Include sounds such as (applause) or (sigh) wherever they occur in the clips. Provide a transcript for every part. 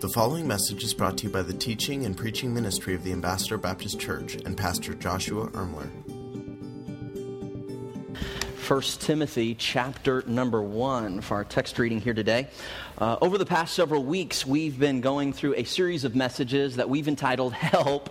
The following message is brought to you by the teaching and preaching ministry of the Ambassador Baptist Church and Pastor Joshua Ermler. 1 Timothy chapter number 1 for our text reading here today. Uh, over the past several weeks, we've been going through a series of messages that we've entitled (laughs) Help.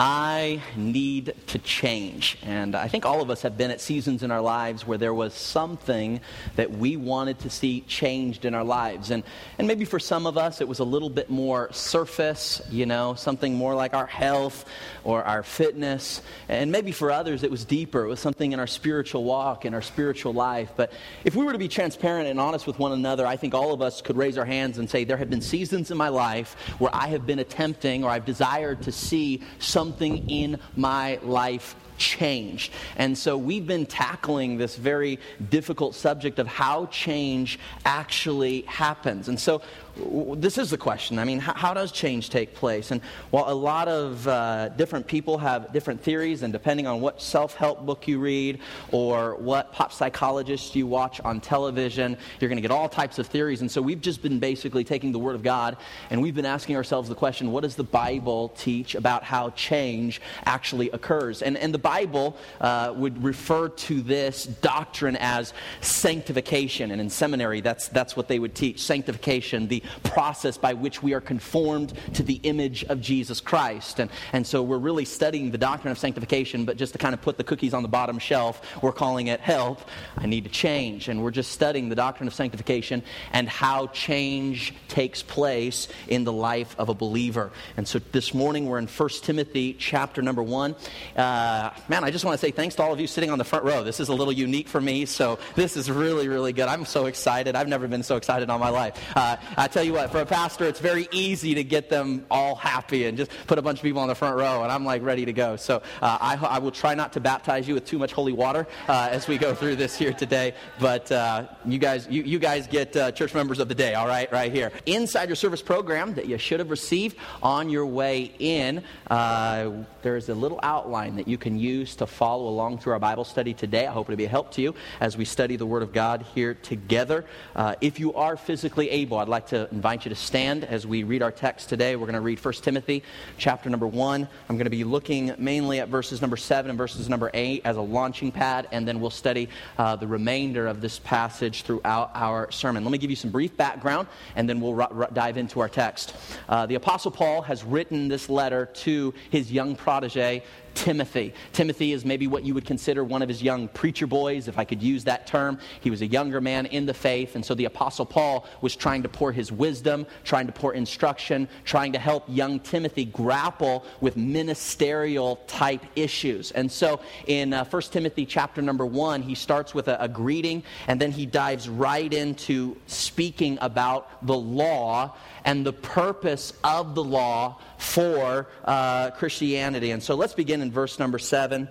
I need to change. And I think all of us have been at seasons in our lives where there was something that we wanted to see changed in our lives. And, and maybe for some of us, it was a little bit more surface, you know, something more like our health or our fitness. And maybe for others, it was deeper. It was something in our spiritual walk, in our spiritual life. But if we were to be transparent and honest with one another, I think all of us could raise our hands and say, There have been seasons in my life where I have been attempting or I've desired to see some something in my life changed. And so we've been tackling this very difficult subject of how change actually happens. And so this is the question. I mean, how, how, does change take place? And while a lot of uh, different people have different theories, and depending on what self help book you read or what pop psychologist you watch on television, you're going to get all types of theories. And so we've just been basically taking the Word of God and we've been asking ourselves the question what does the Bible teach about how change actually occurs? And, and the Bible uh, would refer to this doctrine as sanctification. And in seminary, that's, that's what they would teach sanctification, the process by which we are conformed to the image of Jesus Christ. And, and so we're really studying the doctrine of sanctification, but just to kind of put the cookies on the bottom shelf, we're calling it help. I need to change. And we're just studying the doctrine of sanctification and how change takes place in the life of a believer. And so this morning we're in 1 Timothy chapter number 1. Uh, man, I just want to say thanks to all of you sitting on the front row. This is a little unique for me, so this is really, really good. I'm so excited. I've never been so excited all my life. Uh, I tell you what, for a pastor, it's very easy to get them all happy and just put a bunch of people on the front row, and I'm like ready to go. So uh, I, I, will try not to baptize you with too much holy water uh, as we go through this here today. But uh, you guys, you, you guys get uh, church members of the day, all right, right here. Inside your service program that you should have received on your way in, uh, there's a little outline that you can use to follow along through our Bible study today. I hope it'll be a help to you as we study the Word of God here together. Uh, if you are physically able, I'd like to invite you to stand as we read our text today. We're going to read 1 Timothy chapter number 1. I'm going to be looking mainly at verses number 7 and verses number 8 as a launching pad, and then we'll study uh, the remainder of this passage throughout our sermon. Let me give you some brief background, and then we'll r- r- dive into our text. Uh, the Apostle Paul has written this letter to his young protege, Timothy. Timothy is maybe what you would consider one of his young preacher boys, if I could use that term. He was a younger man in the faith, and so the Apostle Paul was trying to pour his wisdom, trying to pour instruction, trying to help young Timothy grapple with ministerial type issues. And so in uh, 1 Timothy chapter number 1, he starts with a, a greeting, and then he dives right into speaking about the law and the purpose of the law for uh, Christianity. And so let's begin in verse number seven.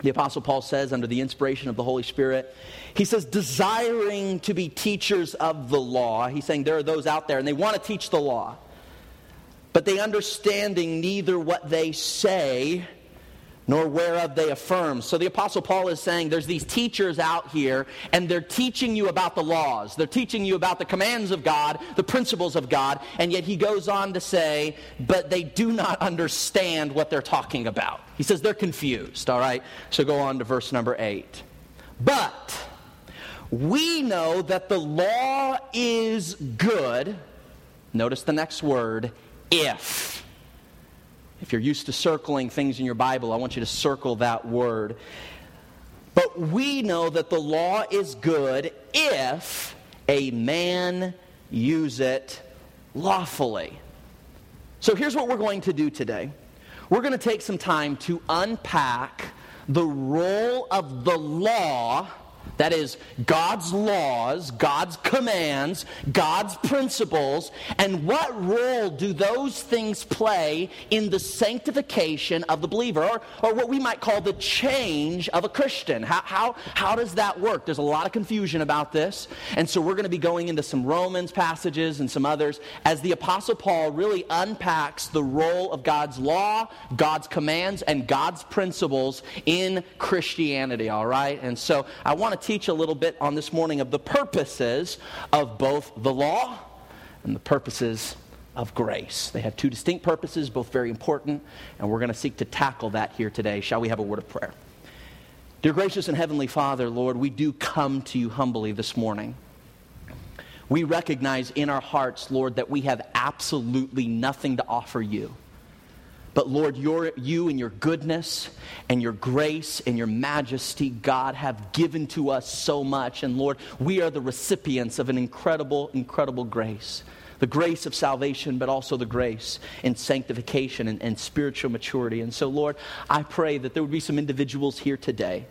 The Apostle Paul says, under the inspiration of the Holy Spirit, he says, desiring to be teachers of the law. He's saying there are those out there and they want to teach the law, but they understanding neither what they say nor whereof they affirm. So the Apostle Paul is saying there's these teachers out here, and they're teaching you about the laws. They're teaching you about the commands of God, the principles of God, and yet he goes on to say, but they do not understand what they're talking about. He says they're confused, all right? So go on to verse number eight. But we know that the law is good. Notice the next word, if if you're used to circling things in your Bible, I want you to circle that word. But we know that the law is good if a man use it lawfully. So here's what we're going to do today. We're going to take some time to unpack the role of the law that is, God's laws, God's commands, God's principles, and what role do those things play in the sanctification of the believer, or, or what we might call the change of a Christian? How, how, how does that work? There's a lot of confusion about this, and so we're going to be going into some Romans passages and some others as the Apostle Paul really unpacks the role of God's law, God's commands, and God's principles in Christianity, all right? And so I want to teach a little bit on this morning of the purposes of both the law and the purposes of grace. They have two distinct purposes, both very important, and we're going to seek to tackle that here today. Shall we have a word of prayer? Dear gracious and heavenly Father, Lord, we do come to you humbly this morning. We recognize in our hearts, Lord, that we have absolutely nothing to offer you. But Lord, your, you and your goodness and your grace and your majesty, God, have given to us so much. And Lord, we are the recipients of an incredible, incredible grace. The grace of salvation, but also the grace in sanctification and, and spiritual maturity. And so, Lord, I pray that there would be some individuals here today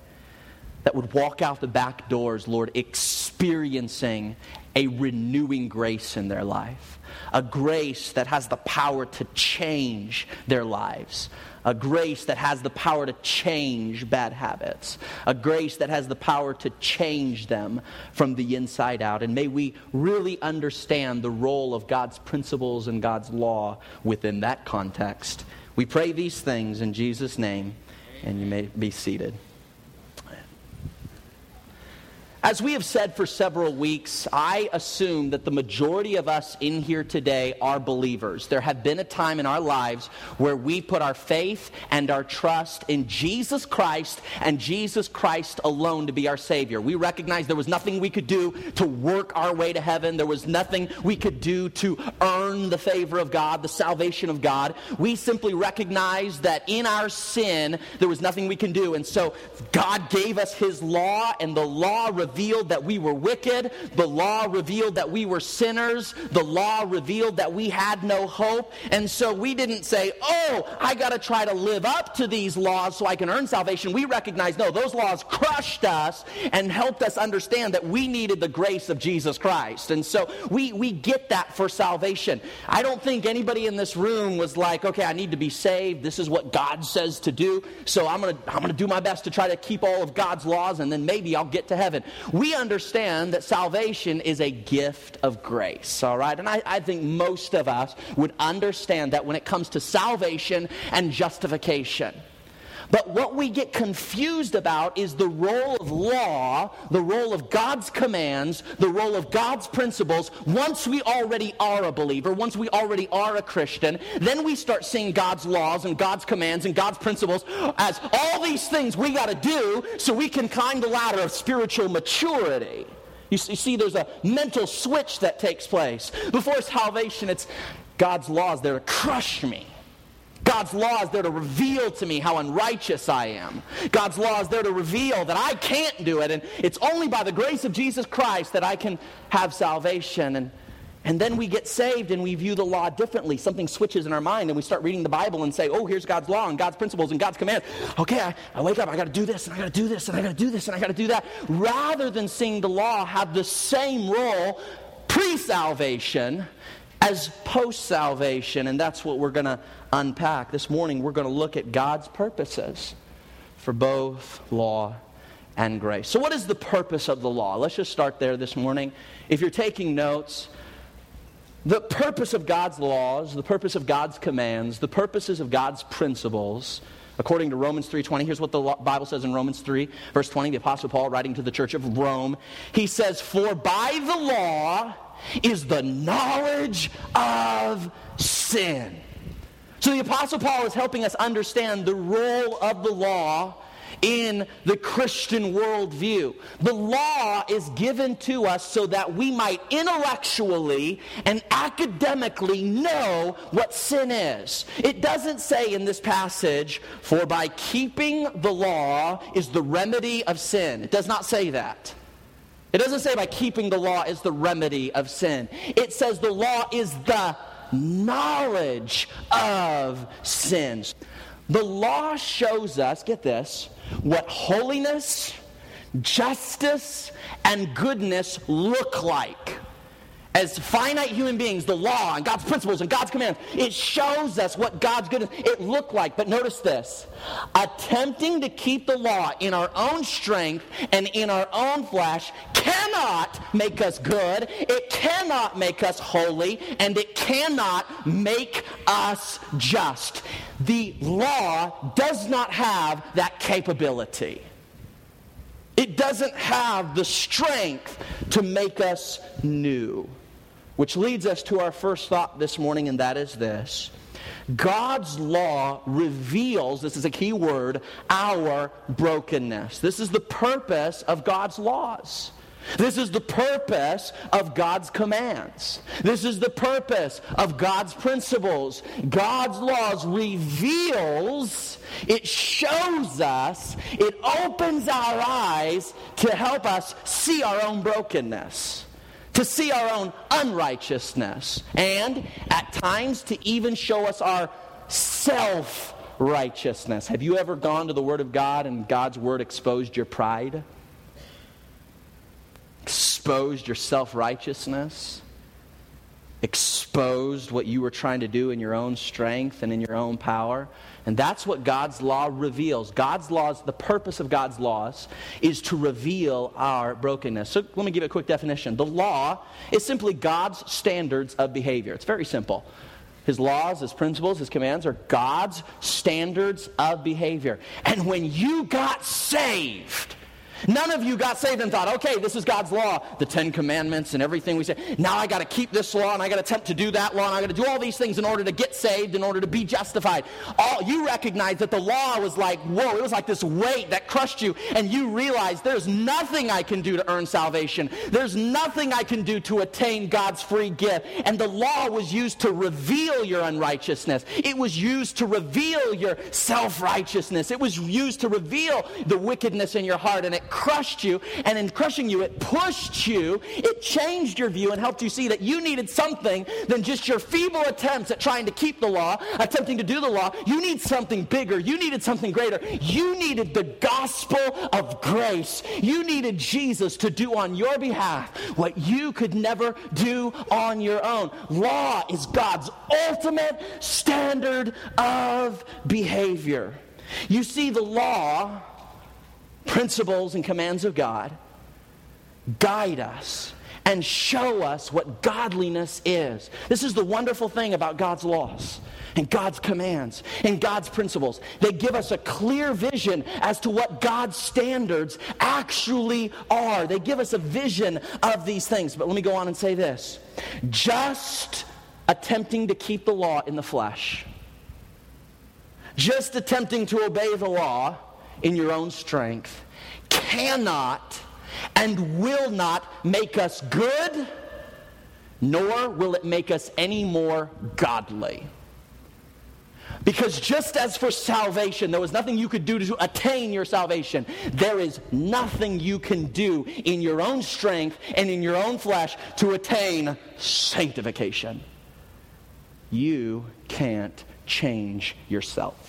that would walk out the back doors, Lord, experiencing a renewing grace in their life a grace that has the power to change their lives, a grace that has the power to change bad habits, a grace that has the power to change them from the inside out. And may we really understand the role of God's principles and God's law within that context. We pray these things in Jesus' name, and you may be seated. As we have said for several weeks, I assume that the majority of us in here today are believers. There have been a time in our lives where we put our faith and our trust in Jesus Christ and Jesus Christ alone to be our Savior. We recognize there was nothing we could do to work our way to heaven, there was nothing we could do to earn the favor of God, the salvation of God. We simply recognize that in our sin, there was nothing we can do. And so God gave us His law, and the law revealed that we were wicked. The law revealed that we were sinners. The law revealed that we had no hope. And so we didn't say, oh, I got to try to live up to these laws so I can earn salvation. We recognize, no, those laws crushed us and helped us understand that we needed the grace of Jesus Christ. And so we, we get that for salvation. I don't think anybody in this room was like, okay, I need to be saved. This is what God says to do. So I'm going to I'm going to do my best to try to keep all of God's laws and then maybe I'll get to heaven we understand that salvation is a gift of grace, all right? And I, I think most of us would understand that when it comes to salvation and justification. But what we get confused about is the role of law, the role of God's commands, the role of God's principles. Once we already are a believer, once we already are a Christian, then we start seeing God's laws and God's commands and God's principles as all these things we got to do so we can climb the ladder of spiritual maturity. You see, there's a mental switch that takes place. Before salvation, it's God's laws there to crush me. God's law is there to reveal to me how unrighteous I am. God's law is there to reveal that I can't do it. And it's only by the grace of Jesus Christ that I can have salvation. And, and then we get saved and we view the law differently. Something switches in our mind and we start reading the Bible and say, oh, here's God's law and God's principles and God's command. Okay, I, I wake up, I got to do this and I got to do this and I got to do this and I got to do that. Rather than seeing the law have the same role pre salvation as post salvation. And that's what we're going to unpack. This morning, we're going to look at God's purposes for both law and grace. So, what is the purpose of the law? Let's just start there this morning. If you're taking notes, the purpose of God's laws, the purpose of God's commands, the purposes of God's principles, according to Romans 3:20, here's what the Bible says in Romans 3 verse 20, the apostle Paul writing to the church of Rome, he says, "For by the law is the knowledge of sin. So the Apostle Paul is helping us understand the role of the law in the Christian worldview. The law is given to us so that we might intellectually and academically know what sin is. It doesn't say in this passage, for by keeping the law is the remedy of sin. It does not say that. It doesn't say by keeping the law is the remedy of sin. It says the law is the knowledge of sins. The law shows us, get this, what holiness, justice, and goodness look like as finite human beings, the law and God's principles and God's commands, it shows us what God's goodness it looked like. But notice this attempting to keep the law in our own strength and in our own flesh cannot make us good, it cannot make us holy, and it cannot make us just. The law does not have that capability. It doesn't have the strength to make us new. Which leads us to our first thought this morning, and that is this God's law reveals, this is a key word, our brokenness. This is the purpose of God's laws. This is the purpose of God's commands. This is the purpose of God's principles. God's laws reveals, it shows us, it opens our eyes to help us see our own brokenness to see our own unrighteousness, and at times to even show us our self righteousness. Have you ever gone to the Word of God and God's Word exposed your pride? Exposed your self righteousness? Exposed what you were trying to do in your own strength and in your own power? And that's what God's law reveals. God's laws, the purpose of God's laws is to reveal our brokenness. So let me give a quick definition. The law is simply God's standards of behavior. It's very simple. His laws, his principles, his commands are God's standards of behavior. And when you got saved, None of you got saved and thought, okay, this is God's law, the Ten Commandments and everything we say. Now I got to keep this law and I got to attempt to do that law and I got to do all these things in order to get saved, in order to be justified. All you recognize that the law was like, whoa, it was like this weight that crushed you, and you realize there's nothing I can do to earn salvation. There's nothing I can do to attain God's free gift. And the law was used to reveal your unrighteousness. It was used to reveal your self-righteousness. It was used to reveal the wickedness in your heart, and it crushed you, and in crushing you, it pushed you, it changed your view and helped you see that you needed something than just your feeble attempts at trying to keep the law, attempting to do the law. You need something bigger. You needed something greater. You needed the gospel of grace. You needed Jesus to do on your behalf what you could never do on your own. Law is God's ultimate standard of behavior. You see, the law principles and commands of God guide us and show us what godliness is. This is the wonderful thing about God's laws and God's commands and God's principles. They give us a clear vision as to what God's standards actually are. They give us a vision of these things. But let me go on and say this just attempting to keep the law in the flesh, just attempting to obey the law in your own strength cannot and will not make us good, nor will it make us any more godly. Because just as for salvation, there was nothing you could do to attain your salvation, there is nothing you can do in your own strength and in your own flesh to attain sanctification. You can't change yourself.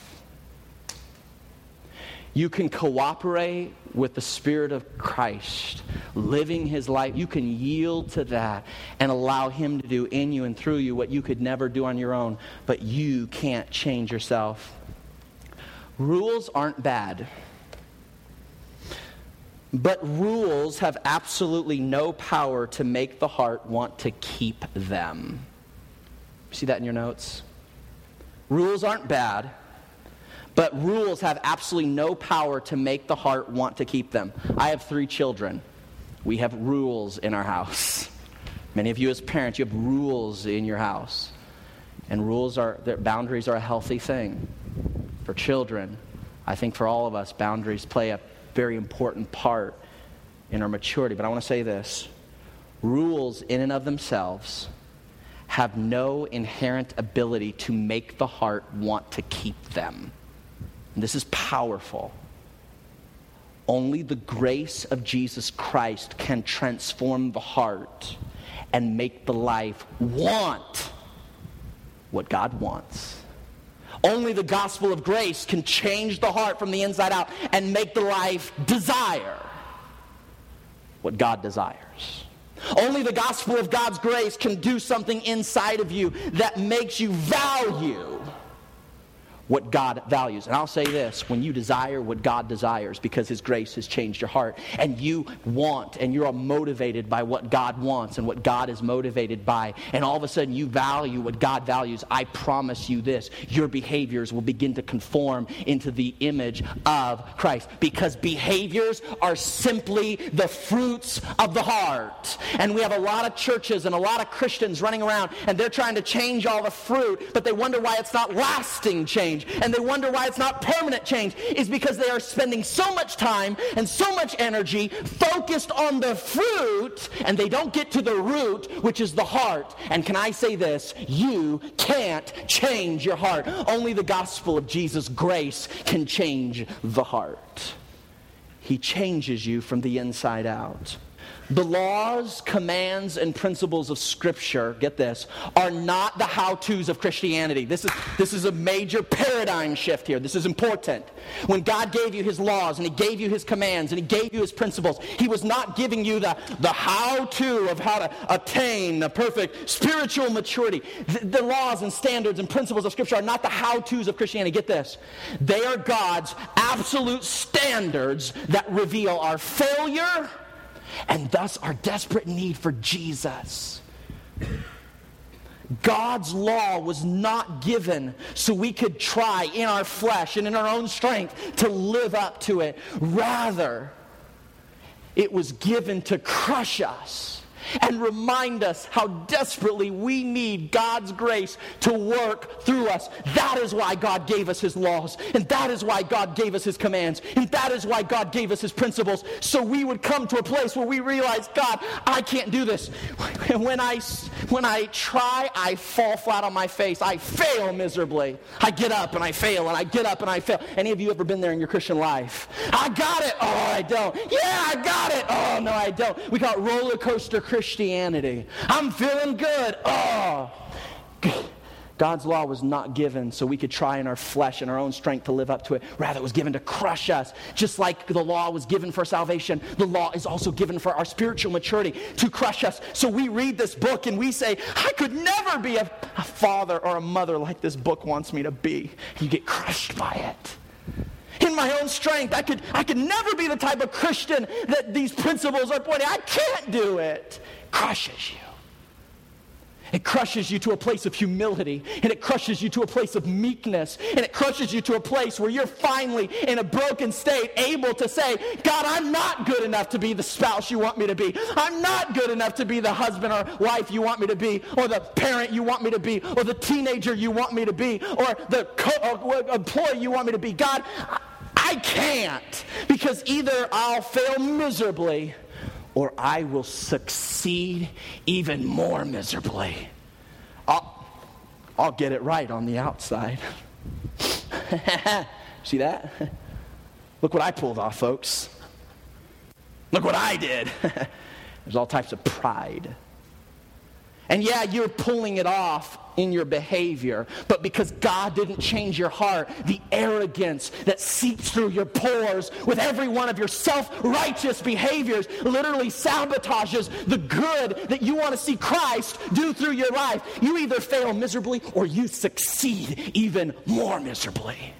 You can cooperate with the Spirit of Christ, living His life. You can yield to that and allow Him to do in you and through you what you could never do on your own, but you can't change yourself. Rules aren't bad. But rules have absolutely no power to make the heart want to keep them. See that in your notes? Rules aren't bad but rules have absolutely no power to make the heart want to keep them. I have three children. We have rules in our house. (laughs) Many of you, as parents, you have rules in your house. And rules are, boundaries are a healthy thing. For children, I think for all of us, boundaries play a very important part in our maturity. But I want to say this rules, in and of themselves, have no inherent ability to make the heart want to keep them. And this is powerful. Only the grace of Jesus Christ can transform the heart and make the life want what God wants. Only the gospel of grace can change the heart from the inside out and make the life desire what God desires. Only the gospel of God's grace can do something inside of you that makes you value what God values. And I'll say this when you desire what God desires because His grace has changed your heart, and you want and you're motivated by what God wants and what God is motivated by, and all of a sudden you value what God values, I promise you this your behaviors will begin to conform into the image of Christ because behaviors are simply the fruits of the heart. And we have a lot of churches and a lot of Christians running around, and they're trying to change all the fruit, but they wonder why it's not lasting change change and they wonder why it's not permanent change is because they are spending so much time and so much energy focused on the fruit and they don't get to the root, which is the heart. And can I say this? You can't change your heart. Only the gospel of Jesus' grace can change the heart. He changes you from the inside out. The laws, commands, and principles of Scripture, get this, are not the how to's of Christianity. This is, this is a major paradigm shift here. This is important. When God gave you His laws and He gave you His commands and He gave you His principles, He was not giving you the, the how to of how to attain the perfect spiritual maturity. The, the laws and standards and principles of Scripture are not the how to's of Christianity. Get this. They are God's absolute standards that reveal our failure and thus our desperate need for Jesus. God's law was not given so we could try in our flesh and in our own strength to live up to it. Rather, it was given to crush us and remind us how desperately we need God's grace to work through us. That is why God gave us His laws, and that is why God gave us His commands, and that is why God gave us His principles, so we would come to a place where we realize, God, I can't do this. And (laughs) when I, when I try, I fall flat on my face. I fail miserably. I get up and I fail, and I get up and I fail. Any of you ever been there in your Christian life? I got it. Oh, I don't. Yeah, I got it. Oh, no, I don't. We it roller coaster Christianity. I'm feeling good. Oh. God's law was not given so we could try in our flesh and our own strength to live up to it. Rather, it was given to crush us. Just like the law was given for salvation, the law is also given for our spiritual maturity to crush us. So we read this book and we say, I could never be a, a father or a mother like this book wants me to be. You get crushed by it my own strength. I could, I could never be the type of Christian that these principles are pointing. I can't do it. Crushes you. It crushes you to a place of humility, and it crushes you to a place of meekness, and it crushes you to a place where you're finally, in a broken state, able to say, God, I'm not good enough to be the spouse you want me to be. I'm not good enough to be the husband or wife you want me to be, or the parent you want me to be, or the teenager you want me to be, or the co- employee you want me to be. God, I can't, because either I'll fail miserably or I will succeed even more miserably. I'll, I'll get it right on the outside. (laughs) See that? Look what I pulled off, folks. Look what I did. (laughs) There's all types of pride. And yeah, you're pulling it off in your behavior, but because God didn't change your heart, the arrogance that seeps through your pores with every one of your self righteous behaviors literally sabotages the good that you want to see Christ do through your life. You either fail miserably or you succeed even more miserably.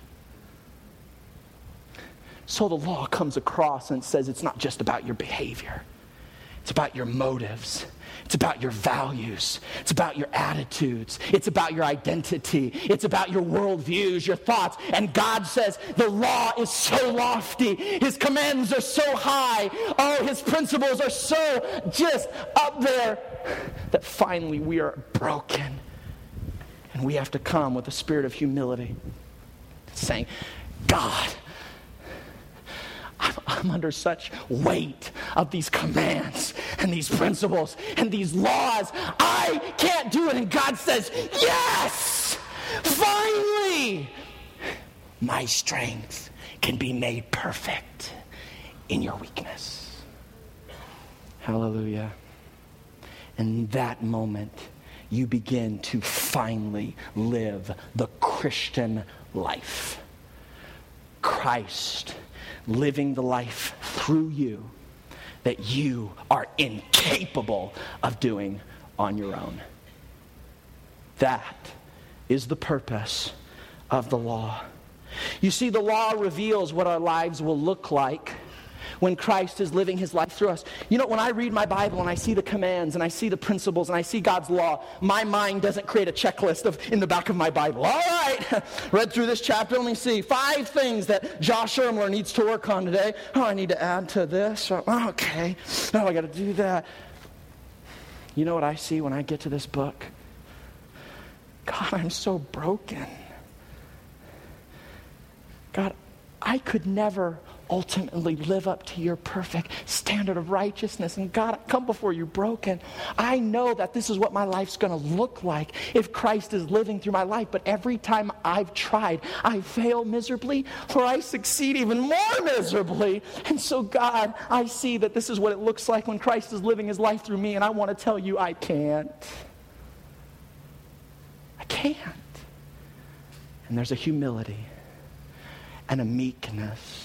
So the law comes across and says it's not just about your behavior, it's about your motives. It's about your values. It's about your attitudes. It's about your identity. It's about your worldviews, your thoughts. And God says the law is so lofty. His commands are so high. Oh, his principles are so just up there that finally we are broken. And we have to come with a spirit of humility, saying, God, I'm, I'm under such weight of these commands and these principles and these laws. I can't do it. And God says, Yes, finally, my strength can be made perfect in your weakness. Hallelujah. In that moment, you begin to finally live the Christian life. Christ living the life through you that you are incapable of doing on your own. That is the purpose of the law. You see, the law reveals what our lives will look like when Christ is living his life through us. You know, when I read my Bible and I see the commands and I see the principles and I see God's law, my mind doesn't create a checklist of in the back of my Bible. All right, (laughs) read through this chapter, let me see five things that Josh Ermler needs to work on today. Oh, I need to add to this. Oh, okay, now I got to do that. You know what I see when I get to this book? God, I'm so broken. God, I could never ultimately live up to your perfect standard of righteousness. And God, I come before you broken. I know that this is what my life's going to look like if Christ is living through my life. But every time I've tried, I fail miserably or I succeed even more miserably. And so, God, I see that this is what it looks like when Christ is living his life through me. And I want to tell you, I can't. I can't. And there's a humility and a meekness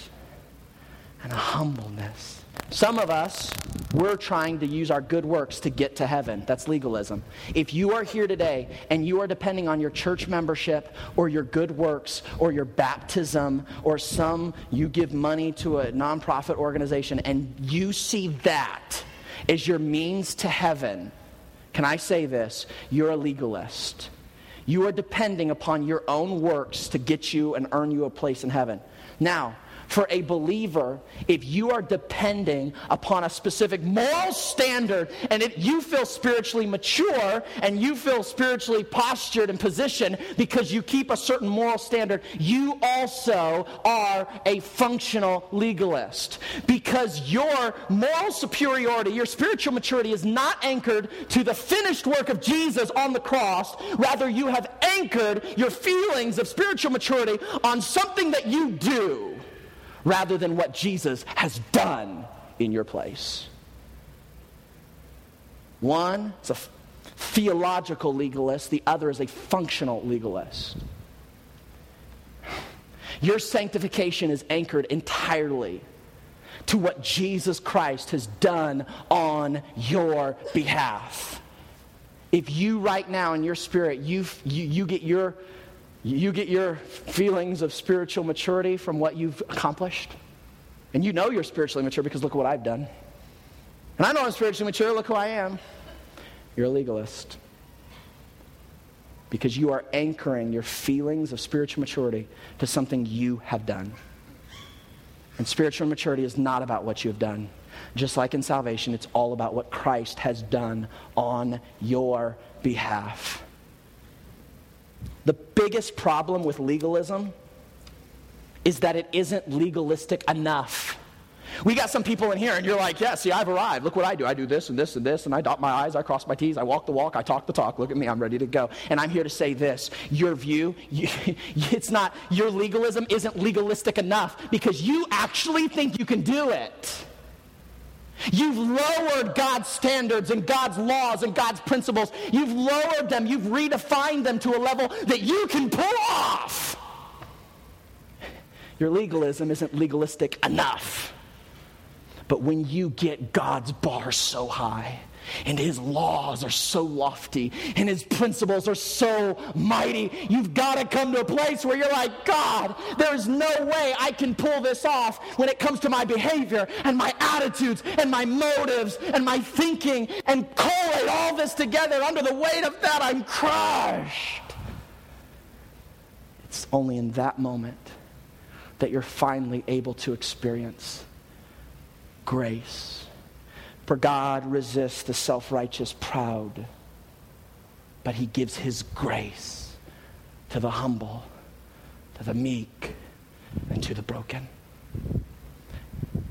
and a humbleness. Some of us, we're trying to use our good works to get to heaven. That's legalism. If you are here today and you are depending on your church membership or your good works or your baptism or some, you give money to a nonprofit organization and you see that as your means to heaven, can I say this? You're a legalist. You are depending upon your own works to get you and earn you a place in heaven. Now, for a believer, if you are depending upon a specific moral standard and if you feel spiritually mature and you feel spiritually postured and positioned because you keep a certain moral standard, you also are a functional legalist. Because your moral superiority, your spiritual maturity is not anchored to the finished work of Jesus on the cross. Rather, you have anchored your feelings of spiritual maturity on something that you do rather than what Jesus has done in your place. One is a theological legalist, the other is a functional legalist. Your sanctification is anchored entirely to what Jesus Christ has done on your behalf. If you right now in your spirit, you, you, you get your you get your feelings of spiritual maturity from what you've accomplished. And you know you're spiritually mature because look what I've done. And I know I'm spiritually mature, look who I am. You're a legalist. Because you are anchoring your feelings of spiritual maturity to something you have done. And spiritual maturity is not about what you have done. Just like in salvation, it's all about what Christ has done on your behalf. The biggest problem with legalism is that it isn't legalistic enough. We got some people in here, and you're like, yeah, see, I've arrived. Look what I do. I do this and this and this, and I dot my I's, I cross my T's, I walk the walk, I talk the talk. Look at me, I'm ready to go. And I'm here to say this your view, (laughs) you, it's not, your legalism isn't legalistic enough because you actually think you can do it. You've lowered God's standards and God's laws and God's principles. You've lowered them. You've redefined them to a level that you can pull off. Your legalism isn't legalistic enough. But when you get God's bar so high, and his laws are so lofty and his principles are so mighty. You've got to come to a place where you're like, God, there's no way I can pull this off when it comes to my behavior and my attitudes and my motives and my thinking and collate all this together. Under the weight of that, I'm crushed. It's only in that moment that you're finally able to experience grace for God resists the self righteous proud, but he gives his grace to the humble, to the meek, and to the broken.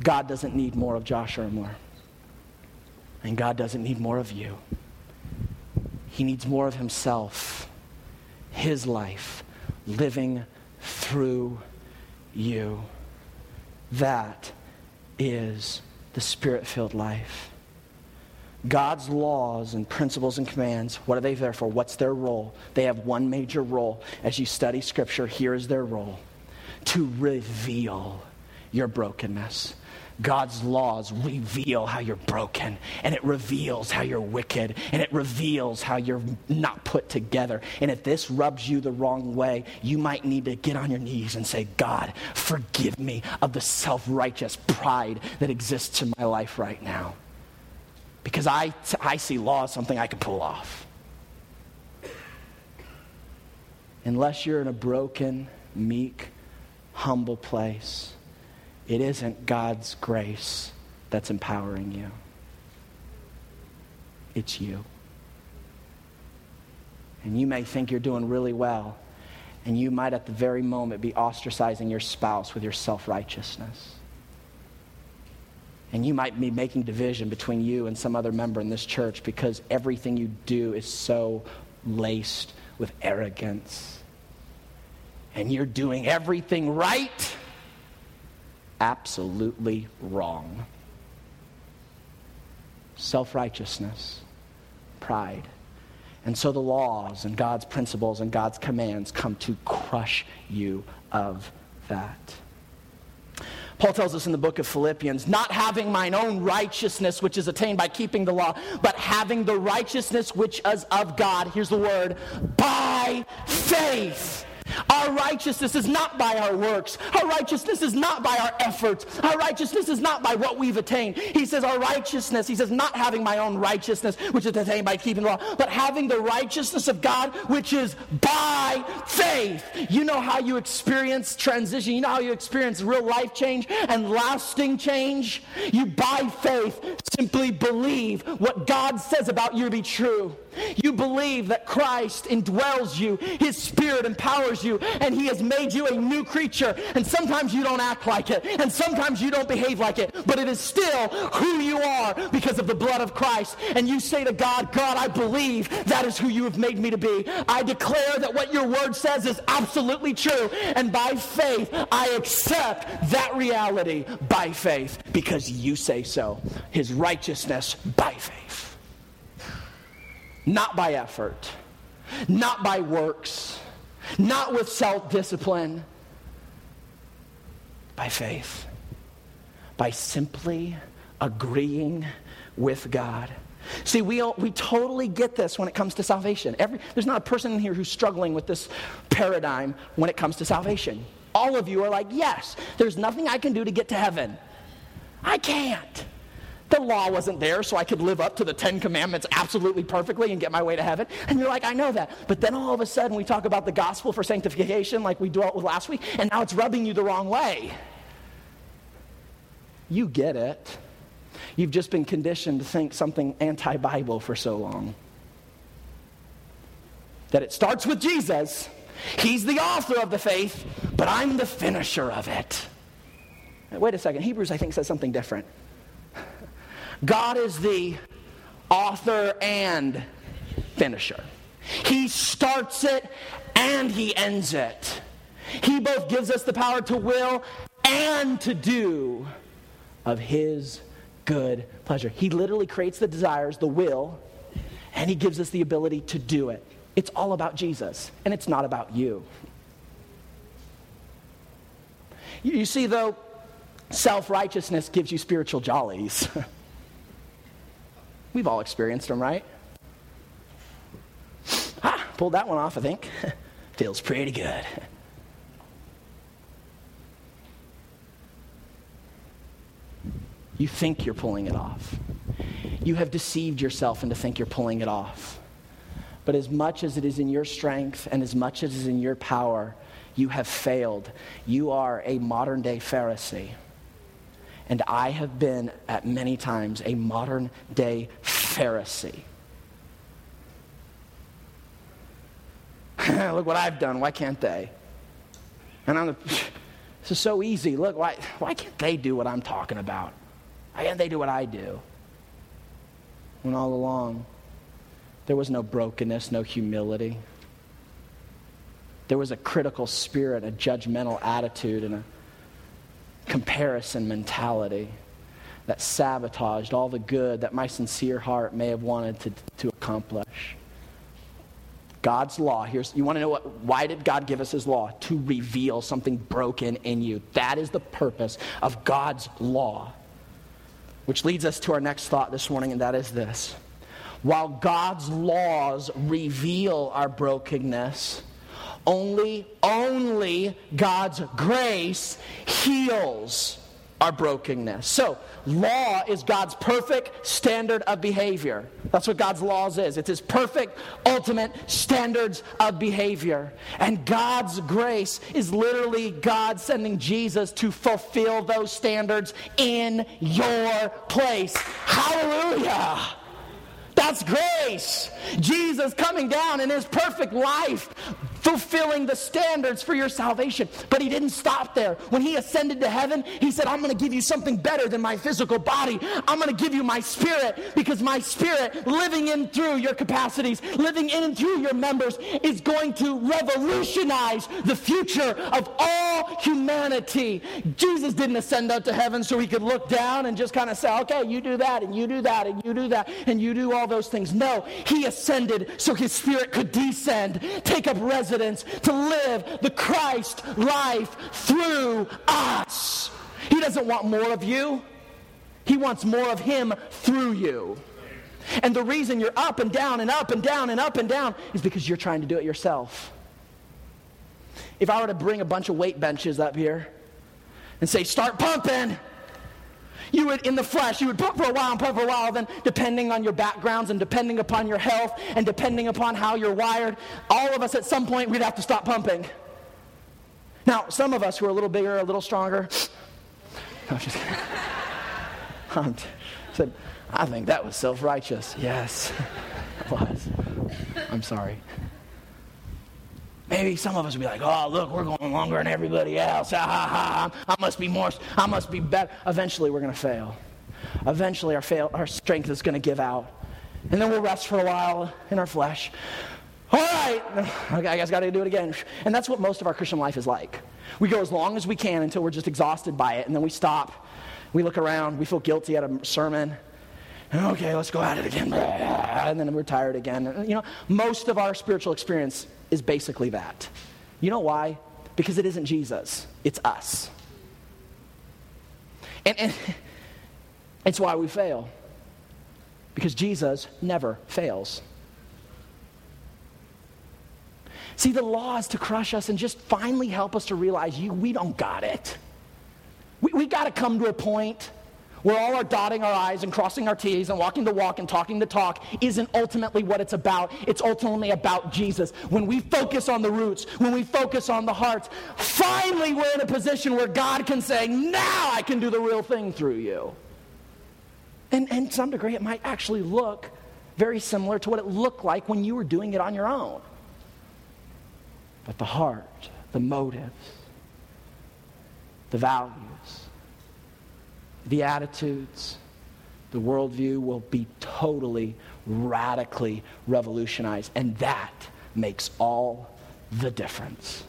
God doesn't need more of Josh Ermler, and God doesn't need more of you. He needs more of himself, his life, living through you. That is the spirit filled life. God's laws and principles and commands, what are they there for? What's their role? They have one major role. As you study Scripture, here is their role to reveal your brokenness. God's laws reveal how you're broken, and it reveals how you're wicked, and it reveals how you're not put together. And if this rubs you the wrong way, you might need to get on your knees and say, God, forgive me of the self righteous pride that exists in my life right now. Because I, I see law as something I can pull off. Unless you're in a broken, meek, humble place it isn't God's grace that's empowering you, it's you. And you may think you're doing really well, and you might at the very moment be ostracizing your spouse with your self righteousness. And you might be making division between you and some other member in this church because everything you do is so laced with arrogance. And you're doing everything right absolutely wrong. Self righteousness, pride. And so the laws and God's principles and God's commands come to crush you of that. Paul tells us in the book of Philippians, not having mine own righteousness, which is attained by keeping the law, but having the righteousness which is of God, here's the word, by faith our righteousness is not by our works. Our righteousness is not by our efforts. Our righteousness is not by what we've attained. He says, Our righteousness, he says, not having my own righteousness, which is attained by keeping the law, but having the righteousness of God, which is by faith. You know how you experience transition. You know how you experience real life change and lasting change? You, by faith, simply believe what God says about you to be true. You believe that Christ indwells you, His Spirit empowers you, and He has made you a new creature. And sometimes you don't act like it, and sometimes you don't behave like it, but it is still who you are because of the blood of Christ. And you say to God, God, I believe that is who you have made me to be. I declare that what your word says is absolutely true. And by faith, I accept that reality by faith because you say so. His righteousness by faith not by effort, not by works, not with self discipline, by faith, by simply agreeing with God. See, we, all, we totally get this when it comes to salvation. Every, there's not a person in here who's struggling with this paradigm when it comes to salvation. All of you are like, yes, there's nothing I can do to get to heaven. I can't. The law wasn't there, so I could live up to the Ten Commandments absolutely perfectly and get my way to heaven. And you're like, I know that. But then all of a sudden, we talk about the gospel for sanctification, like we dwelt with last week, and now it's rubbing you the wrong way. You get it. You've just been conditioned to think something anti Bible for so long. That it starts with Jesus, He's the author of the faith, but I'm the finisher of it. Wait a second. Hebrews, I think, says something different. God is the author and finisher. He starts it and he ends it. He both gives us the power to will and to do of his good pleasure. He literally creates the desires, the will, and he gives us the ability to do it. It's all about Jesus, and it's not about you. You, see, though, self righteousness gives you spiritual jollies. (laughs) We've all experienced them, right? Ah, pulled that one off, I think. (laughs) Feels pretty good. You think you're pulling it off. You have deceived yourself into think you're pulling it off. But as much as it is in your strength and as much as it is in your power, you have failed. You are a modern day Pharisee. And I have been at many times a modern day Pharisee. (laughs) Look what I've done. Why can't they? And I'm the, (laughs) this is so easy. Look, why, why can't they do what I'm talking about? Why can't they do what I do? When all along, there was no brokenness, no humility. There was a critical spirit, a judgmental attitude, and a comparison mentality that sabotaged all the good that my sincere heart may have wanted to, to accomplish. God's law, here's you want to know what why did God give us his law? To reveal something broken in you. That is the purpose of God's law. Which leads us to our next thought this morning, and that is this. While God's laws reveal our brokenness, only, only God's grace heals our brokenness. So, law is God's perfect standard of behavior. That's what God's laws is. It's his perfect, ultimate standards of behavior. And God's grace is literally God sending Jesus to fulfill those standards in your place. Hallelujah! That's grace. Jesus coming down in his perfect life, fulfilling the standards for your salvation. But he didn't stop there. When he ascended to heaven, he said, I'm going to give you something better than my physical body. I'm going to give you my spirit because my spirit, living in through your capacities, living in and through your members, is going to revolutionize the future of all humanity. Jesus didn't ascend up to heaven so he could look down and just kind of say, okay, you do that, and you do that, and you do that, and you do all those things. No, he ascended so his spirit could descend, take up residence to live the Christ life through us. He doesn't want more of you, he wants more of him through you. And the reason you're up and down and up and down and up and down is because you're trying to do it yourself. If I were to bring a bunch of weight benches up here and say, start pumping, you would, in the flesh, you would pump for a while and pump for a while. Then, depending on your backgrounds and depending upon your health and depending upon how you're wired, all of us at some point we'd have to stop pumping. Now, some of us who are a little bigger, a little stronger, (laughs) no, just um, (laughs) said, I think that was self righteous. Yes, (laughs) it was. I'm sorry. Maybe some of us will be like, oh, look, we're going longer than everybody else. Ha, ha, ha. I must be more, I must be better. Eventually, we're going to fail. Eventually, our, fail, our strength is going to give out. And then we'll rest for a while in our flesh. All right, okay, I guess I got to do it again. And that's what most of our Christian life is like. We go as long as we can until we're just exhausted by it, and then we stop. We look around, we feel guilty at a sermon. Okay, let's go at it again. And then we're tired again. You know, most of our spiritual experience is basically that. You know why? Because it isn't Jesus, it's us. And, and (laughs) it's why we fail. Because Jesus never fails. See, the law is to crush us and just finally help us to realize you, we don't got it. We, we got to come to a point where all our dotting our I's and crossing our T's and walking the walk and talking the talk isn't ultimately what it's about. It's ultimately about Jesus. When we focus on the roots, when we focus on the hearts, finally we're in a position where God can say, now I can do the real thing through you. And, and to some degree, it might actually look very similar to what it looked like when you were doing it on your own. But the heart, the motives, the values, the attitudes, the worldview will be totally, radically revolutionized. And that makes all the difference.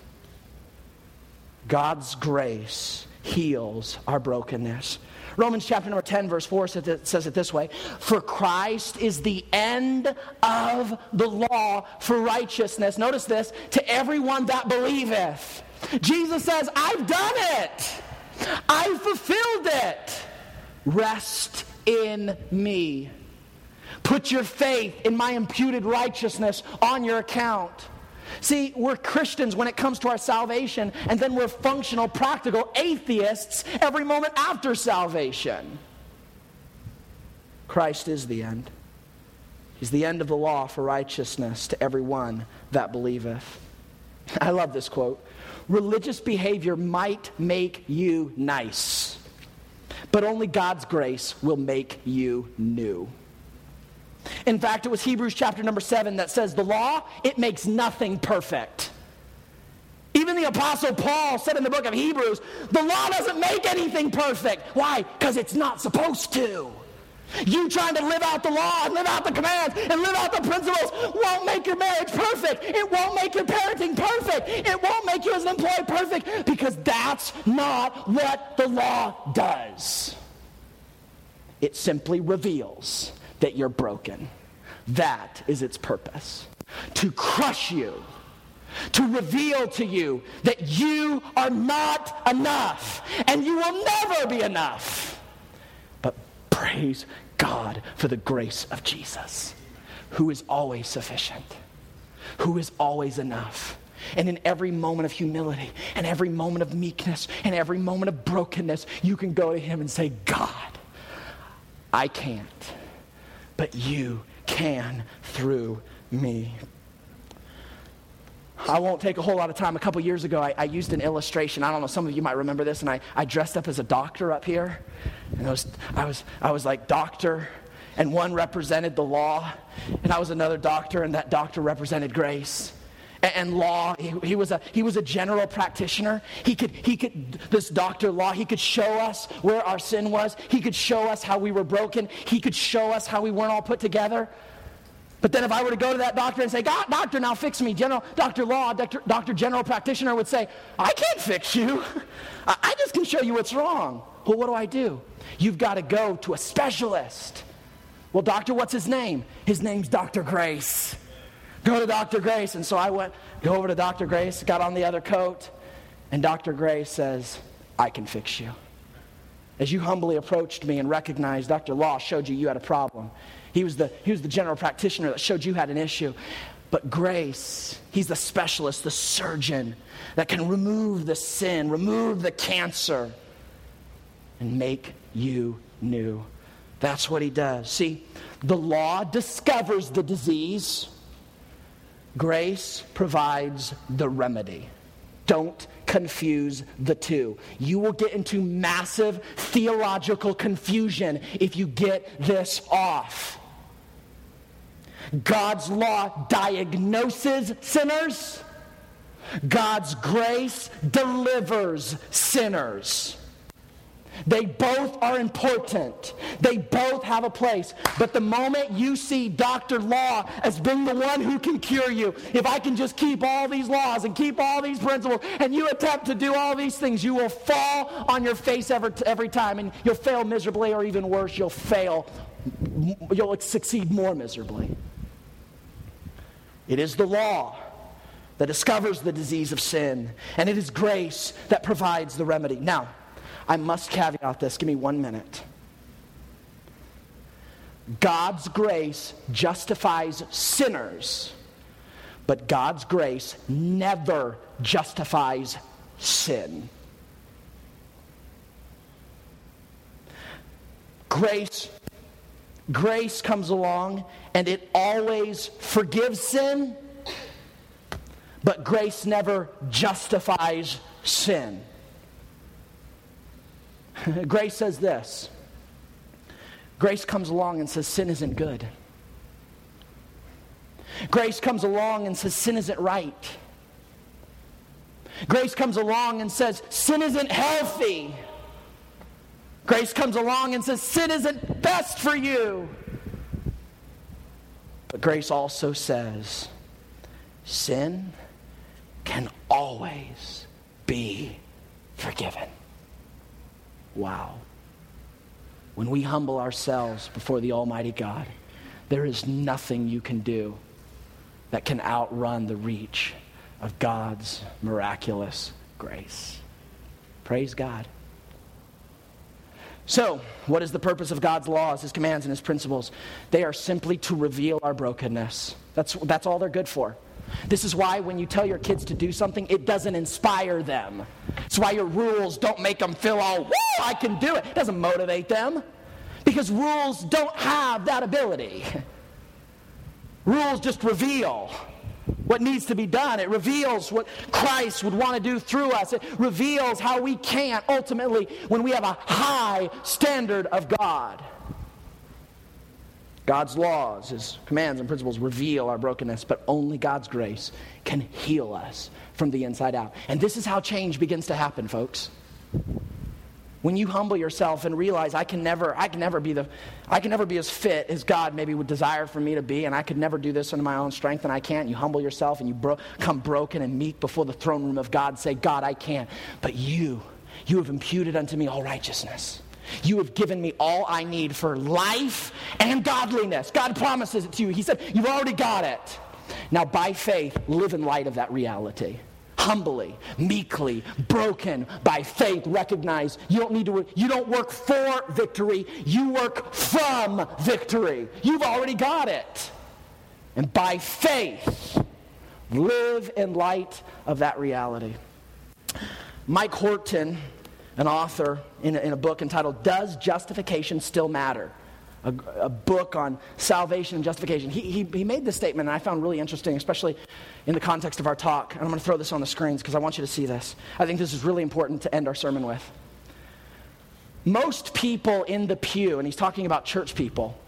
God's grace heals our brokenness. Romans chapter number 10, verse 4 says it this way For Christ is the end of the law for righteousness. Notice this to everyone that believeth. Jesus says, I've done it, I've fulfilled it. Rest in me. Put your faith in my imputed righteousness on your account. See, we're Christians when it comes to our salvation, and then we're functional, practical atheists every moment after salvation. Christ is the end. He's the end of the law for righteousness to everyone that believeth. (laughs) I love this quote. Religious behavior might make you nice but only God's grace will make you new. In fact, it was Hebrews chapter number 7 that says the law, it makes nothing perfect. Even the Apostle Paul said in the book of Hebrews, the law doesn't make anything perfect. Why? Because it's not supposed to. You trying to live out the law and live out the commands and live out the principles won't make your marriage perfect. It won't make your parenting perfect. It won't make you as an employee perfect because that's not what the law does. It simply reveals that you're broken. That is its purpose to crush you, to reveal to you that you are not enough and you will never be enough But Praise God for the grace of Jesus, who is always sufficient, who is always enough. And in every moment of humility, and every moment of meekness, and every moment of brokenness, you can go to Him and say, God, I can't, but you can through me. I won't take a whole lot of time. A couple years ago, I, I, used an illustration. I don't know, some of you might remember this, and I, I dressed up as a doctor up here. And I was, I, was, I was like, doctor, and one represented the law, and I was another doctor, and that doctor represented grace and law. He, he, was a, he was a general practitioner. He could, he could, this doctor law, he could show us where our sin was. He could show us how we were broken. He could show us how we weren't all put together. But then if I were to go to that doctor and say, God, doctor, now fix me, general, Dr. Law, doctor, doctor general practitioner would say, I can't fix you. I just can show you what's wrong. Well, what do I do? You've got to go to a specialist. Well, doctor, what's his name? His name's Dr. Grace. Go to Dr. Grace. And so I went, go over to Dr. Grace, got on the other coat, and Dr. Grace says, I can fix you. As you humbly approached me and recognized Dr. Law showed you you had a problem. He was, the, he was the general practitioner that showed you had an issue. But grace, he's the specialist, the surgeon that can remove the sin, remove the cancer, and make you new. That's what he does. See, the law discovers the disease, grace provides the remedy. Don't confuse the two. You will get into massive theological confusion if you get this off. God's law diagnoses sinners, God's grace delivers sinners. They both are important. They both have a place. But the moment you see Dr. Law as being the one who can cure you, if I can just keep all these laws and keep all these principles, and you attempt to do all these things, you will fall on your face every, every time, and you'll fail miserably, or even worse, you'll fail, you'll succeed more miserably. It is the law that discovers the disease of sin, and it is grace that provides the remedy. Now, I must caveat this. Give me one minute. God's grace justifies sinners, but God's grace never justifies sin. Grace grace comes along and it always forgives sin, but grace never justifies sin. (laughs) grace says this grace comes along and says sin isn't good. Grace comes along and says sin isn't right. Grace comes along and says sin isn't healthy. Grace comes along and says, Sin isn't best for you. But grace also says, Sin can always be forgiven. Wow. When we humble ourselves before the Almighty God, there is nothing you can do that can outrun the reach of God's miraculous grace. Praise God. So, what is the purpose of God's laws, His commands, and His principles? They are simply to reveal our brokenness. That's, that's all they're good for. This is why when you tell your kids to do something, it doesn't inspire them. It's why your rules don't make them feel all, woo, I can do it. It doesn't motivate them. Because rules don't have that ability. (laughs) Rules just reveal what needs to be done. It reveals what Christ would want to do through us. It reveals how we can't ultimately when we have a high standard of God. God's laws, His commands and principles reveal our brokenness, but only God's grace can heal us from the inside out. And this is how change begins to happen, folks when you humble yourself and realize I can never, I can never be the, I can never be as fit as God maybe would desire for me to be, and I could never do this under my own strength, and I can't. You humble yourself and you bro- come broken and meek before the throne room of God. Say, God, I can't. But you, you have imputed unto me all righteousness. You have given me all I need for life and godliness. God promises it to you. He said, You've already got it. Now, by faith, live in light of that reality. humbly, meekly, broken by faith, recognize you don't need to work, you don't work for victory, you work from victory. You've already got it. And by faith, live in light of that reality. Mike Horton, an author in a, in a book entitled Does Justification Still Matter? A, a, book on salvation and justification. He, he, he made this statement, and I found really interesting, especially in the context of our talk. And I'm going to throw this on the screens because I want you to see this. I think this is really important to end our sermon with. Most people in the pew, and he's talking about church people,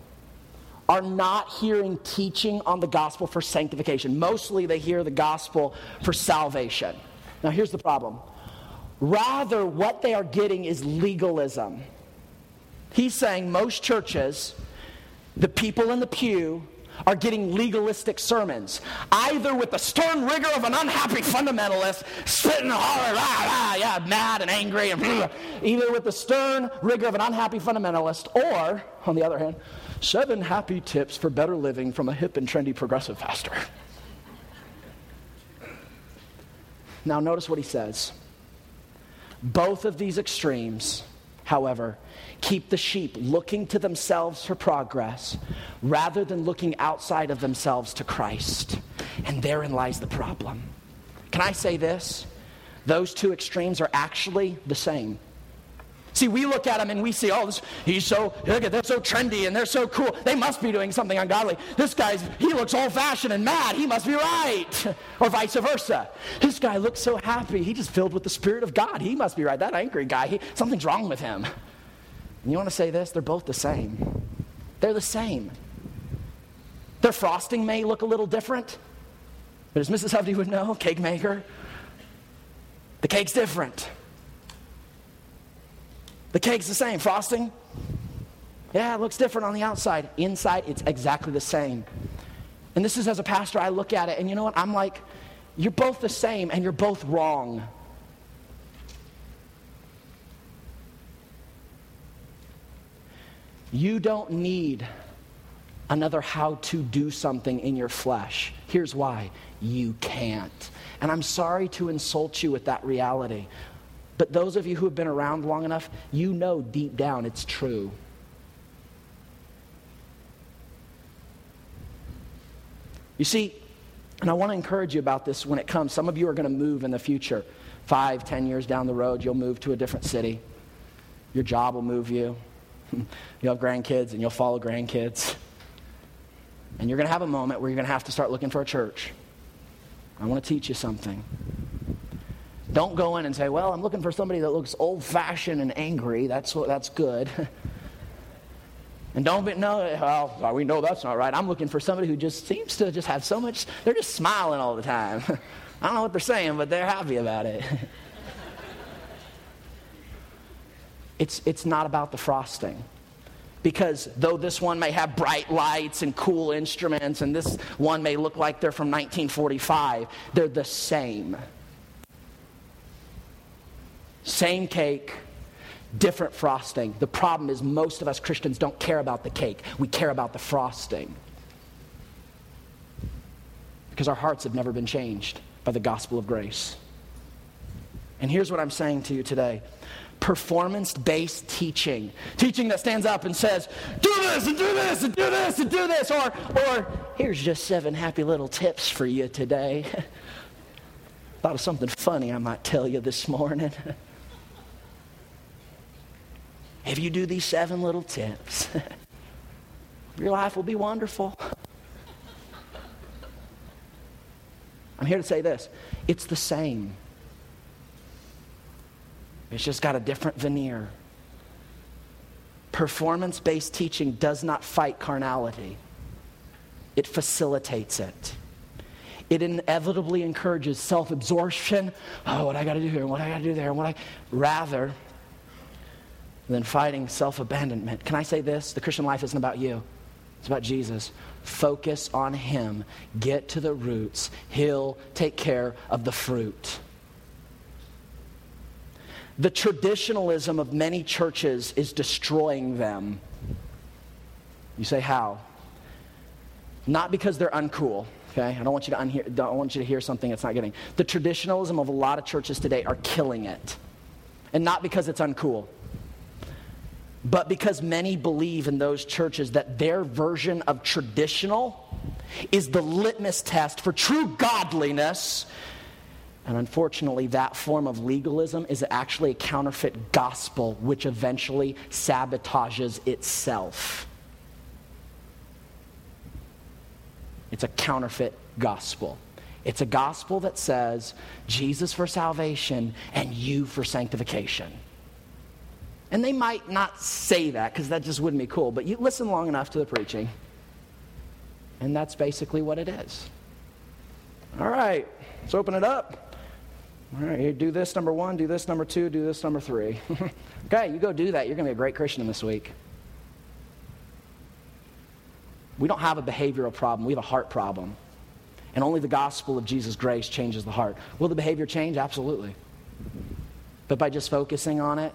are not hearing teaching on the gospel for sanctification. Mostly they hear the gospel for salvation. Now, here's the problem. Rather, what they are getting is legalism. He's saying most churches, the people in the pew, are getting legalistic sermons, either with the stern rigor of an unhappy fundamentalist, spitting hard, rah, rah, yeah, mad and angry, and blah, either with the stern rigor of an unhappy fundamentalist, or, on the other hand, seven happy tips for better living from a hip and trendy progressive pastor. Now, notice what he says. Both of these extremes, however, keep the sheep looking to themselves for progress rather than looking outside of themselves to Christ. And therein lies the problem. Can I say this? Those two extremes are actually the same. See, we look at them and we see, oh, this, he's so, look at, they're so trendy and they're so cool. They must be doing something ungodly. This guy's, he looks old fashioned and mad. He must be right. (laughs) Or vice versa. This guy looks so happy. He just filled with the Spirit of God. He must be right. That angry guy, he, something's wrong with him. And you want to say this? They're both the same. They're the same. Their frosting may look a little different, but as Mrs. Hovey would know, cake maker, the cake's different. The cake's the same. Frosting, yeah, it looks different on the outside. Inside, it's exactly the same. And this is as a pastor, I look at it, and you know what? I'm like, you're both the same, and you're both wrong. You don't need another how to do something in your flesh. Here's why you can't. And I'm sorry to insult you with that reality. But those of you who have been around long enough, you know deep down it's true. You see, and I want to encourage you about this when it comes. Some of you are going to move in the future. Five, ten years down the road, you'll move to a different city. Your job will move you. (laughs) You'll have grandkids and you'll follow grandkids. And you're going to have a moment where you're going to have to start looking for a church. I want to teach you something. Don't go in and say, well, I'm looking for somebody that looks old fashioned and angry. That's, what, that's good. (laughs) and don't be, no, well, we know that's not right. I'm looking for somebody who just seems to just have so much, they're just smiling all the time. (laughs) I don't know what they're saying, but they're happy about it. (laughs) it's, it's not about the frosting. Because though this one may have bright lights and cool instruments, and this one may look like they're from 1945, they're the same. Same cake, different frosting. The problem is, most of us Christians don't care about the cake, we care about the frosting. Because our hearts have never been changed by the gospel of grace. And here's what I'm saying to you today performance based teaching. Teaching that stands up and says, do this and do this and do this and do this. Or, or here's just seven happy little tips for you today. (laughs) Thought of something funny I might tell you this morning. (laughs) if you do these seven little tips, (laughs) your life will be wonderful. I'm here to say this it's the same. It's just got a different veneer. Performance based teaching does not fight carnality, it facilitates it. It inevitably encourages self absorption. Oh, what I got to do here, what I got to do there, what I. Rather than fighting self abandonment. Can I say this? The Christian life isn't about you, it's about Jesus. Focus on Him, get to the roots. He'll take care of the fruit. The traditionalism of many churches is destroying them. You say, how? Not because they're uncool. Okay? I don't want you to unhear, don't want you to hear something it's not getting. The traditionalism of a lot of churches today are killing it. And not because it's uncool, but because many believe in those churches that their version of traditional is the litmus test for true godliness. And unfortunately, that form of legalism is actually a counterfeit gospel, which eventually sabotages itself. It's a counterfeit gospel. It's a gospel that says Jesus for salvation and you for sanctification. And they might not say that because that just wouldn't be cool, but you listen long enough to the preaching. And that's basically what it is. All right, let's open it up. All right, you do this number one, do this number two, do this number three. (laughs) okay, you go do that. You're going to be a great Christian this week. We don't have a behavioral problem, we have a heart problem. And only the gospel of Jesus' grace changes the heart. Will the behavior change? Absolutely. But by just focusing on it,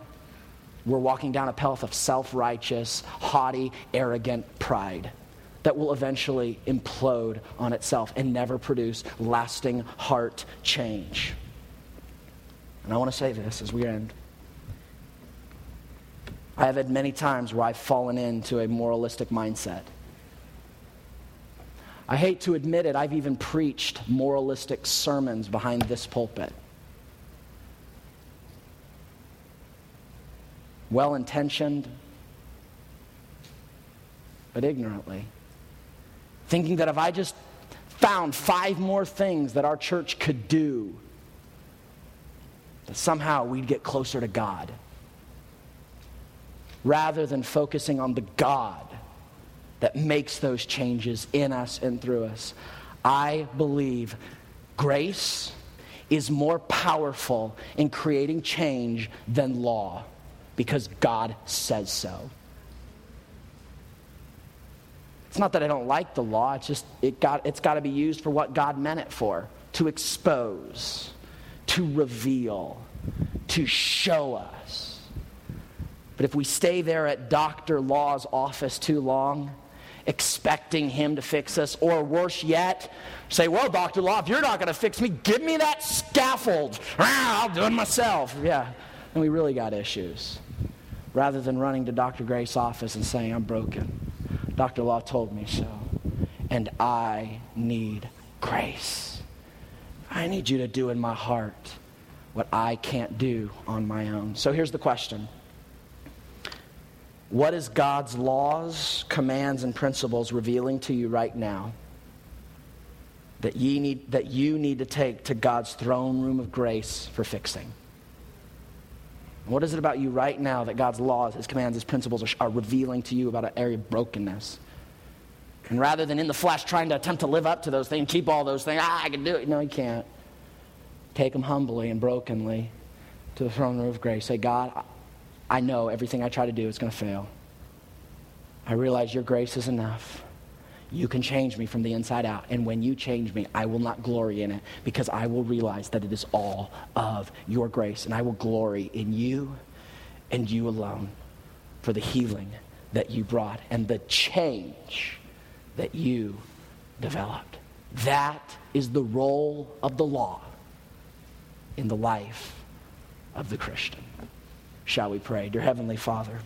we're walking down a path of self righteous, haughty, arrogant pride that will eventually implode on itself and never produce lasting heart change. And I want to say this as we end. I have had many times where I've fallen into a moralistic mindset. I hate to admit it, I've even preached moralistic sermons behind this pulpit. Well intentioned, but ignorantly. Thinking that if I just found five more things that our church could do, that somehow we'd get closer to God. Rather than focusing on the God that makes those changes in us and through us. I believe grace is more powerful in creating change than law because God says so. It's not that I don't like the law, it's just it got, it's got to be used for what God meant it for to expose, to reveal, to show us. But if we stay there at Dr. Law's office too long, expecting him to fix us, or worse yet, say, Well, Dr. Law, if you're not going to fix me, give me that scaffold. (laughs) Ah, I'll do it myself. Yeah, and we really got issues. Rather than running to Dr. Grace's office and saying, I'm broken, Dr. Law told me so, and I need grace. I need you to do in my heart what I can't do on my own. So here's the question what is God's laws, commands, and principles revealing to you right now that, ye need, that you need to take to God's throne room of grace for fixing? What is it about you right now that God's laws, His commands, His principles are, are revealing to you about an area of brokenness? And rather than in the flesh trying to attempt to live up to those things, keep all those things, ah, I can do it. No, you can't. Take them humbly and brokenly to the throne room of grace. Say, God, I know everything I try to do is going to fail. I realize your grace is enough. You can change me from the inside out. And when you change me, I will not glory in it because I will realize that it is all of your grace. And I will glory in you and you alone for the healing that you brought and the change that you developed. That is the role of the law in the life of the Christian. Shall we pray? Dear Heavenly Father,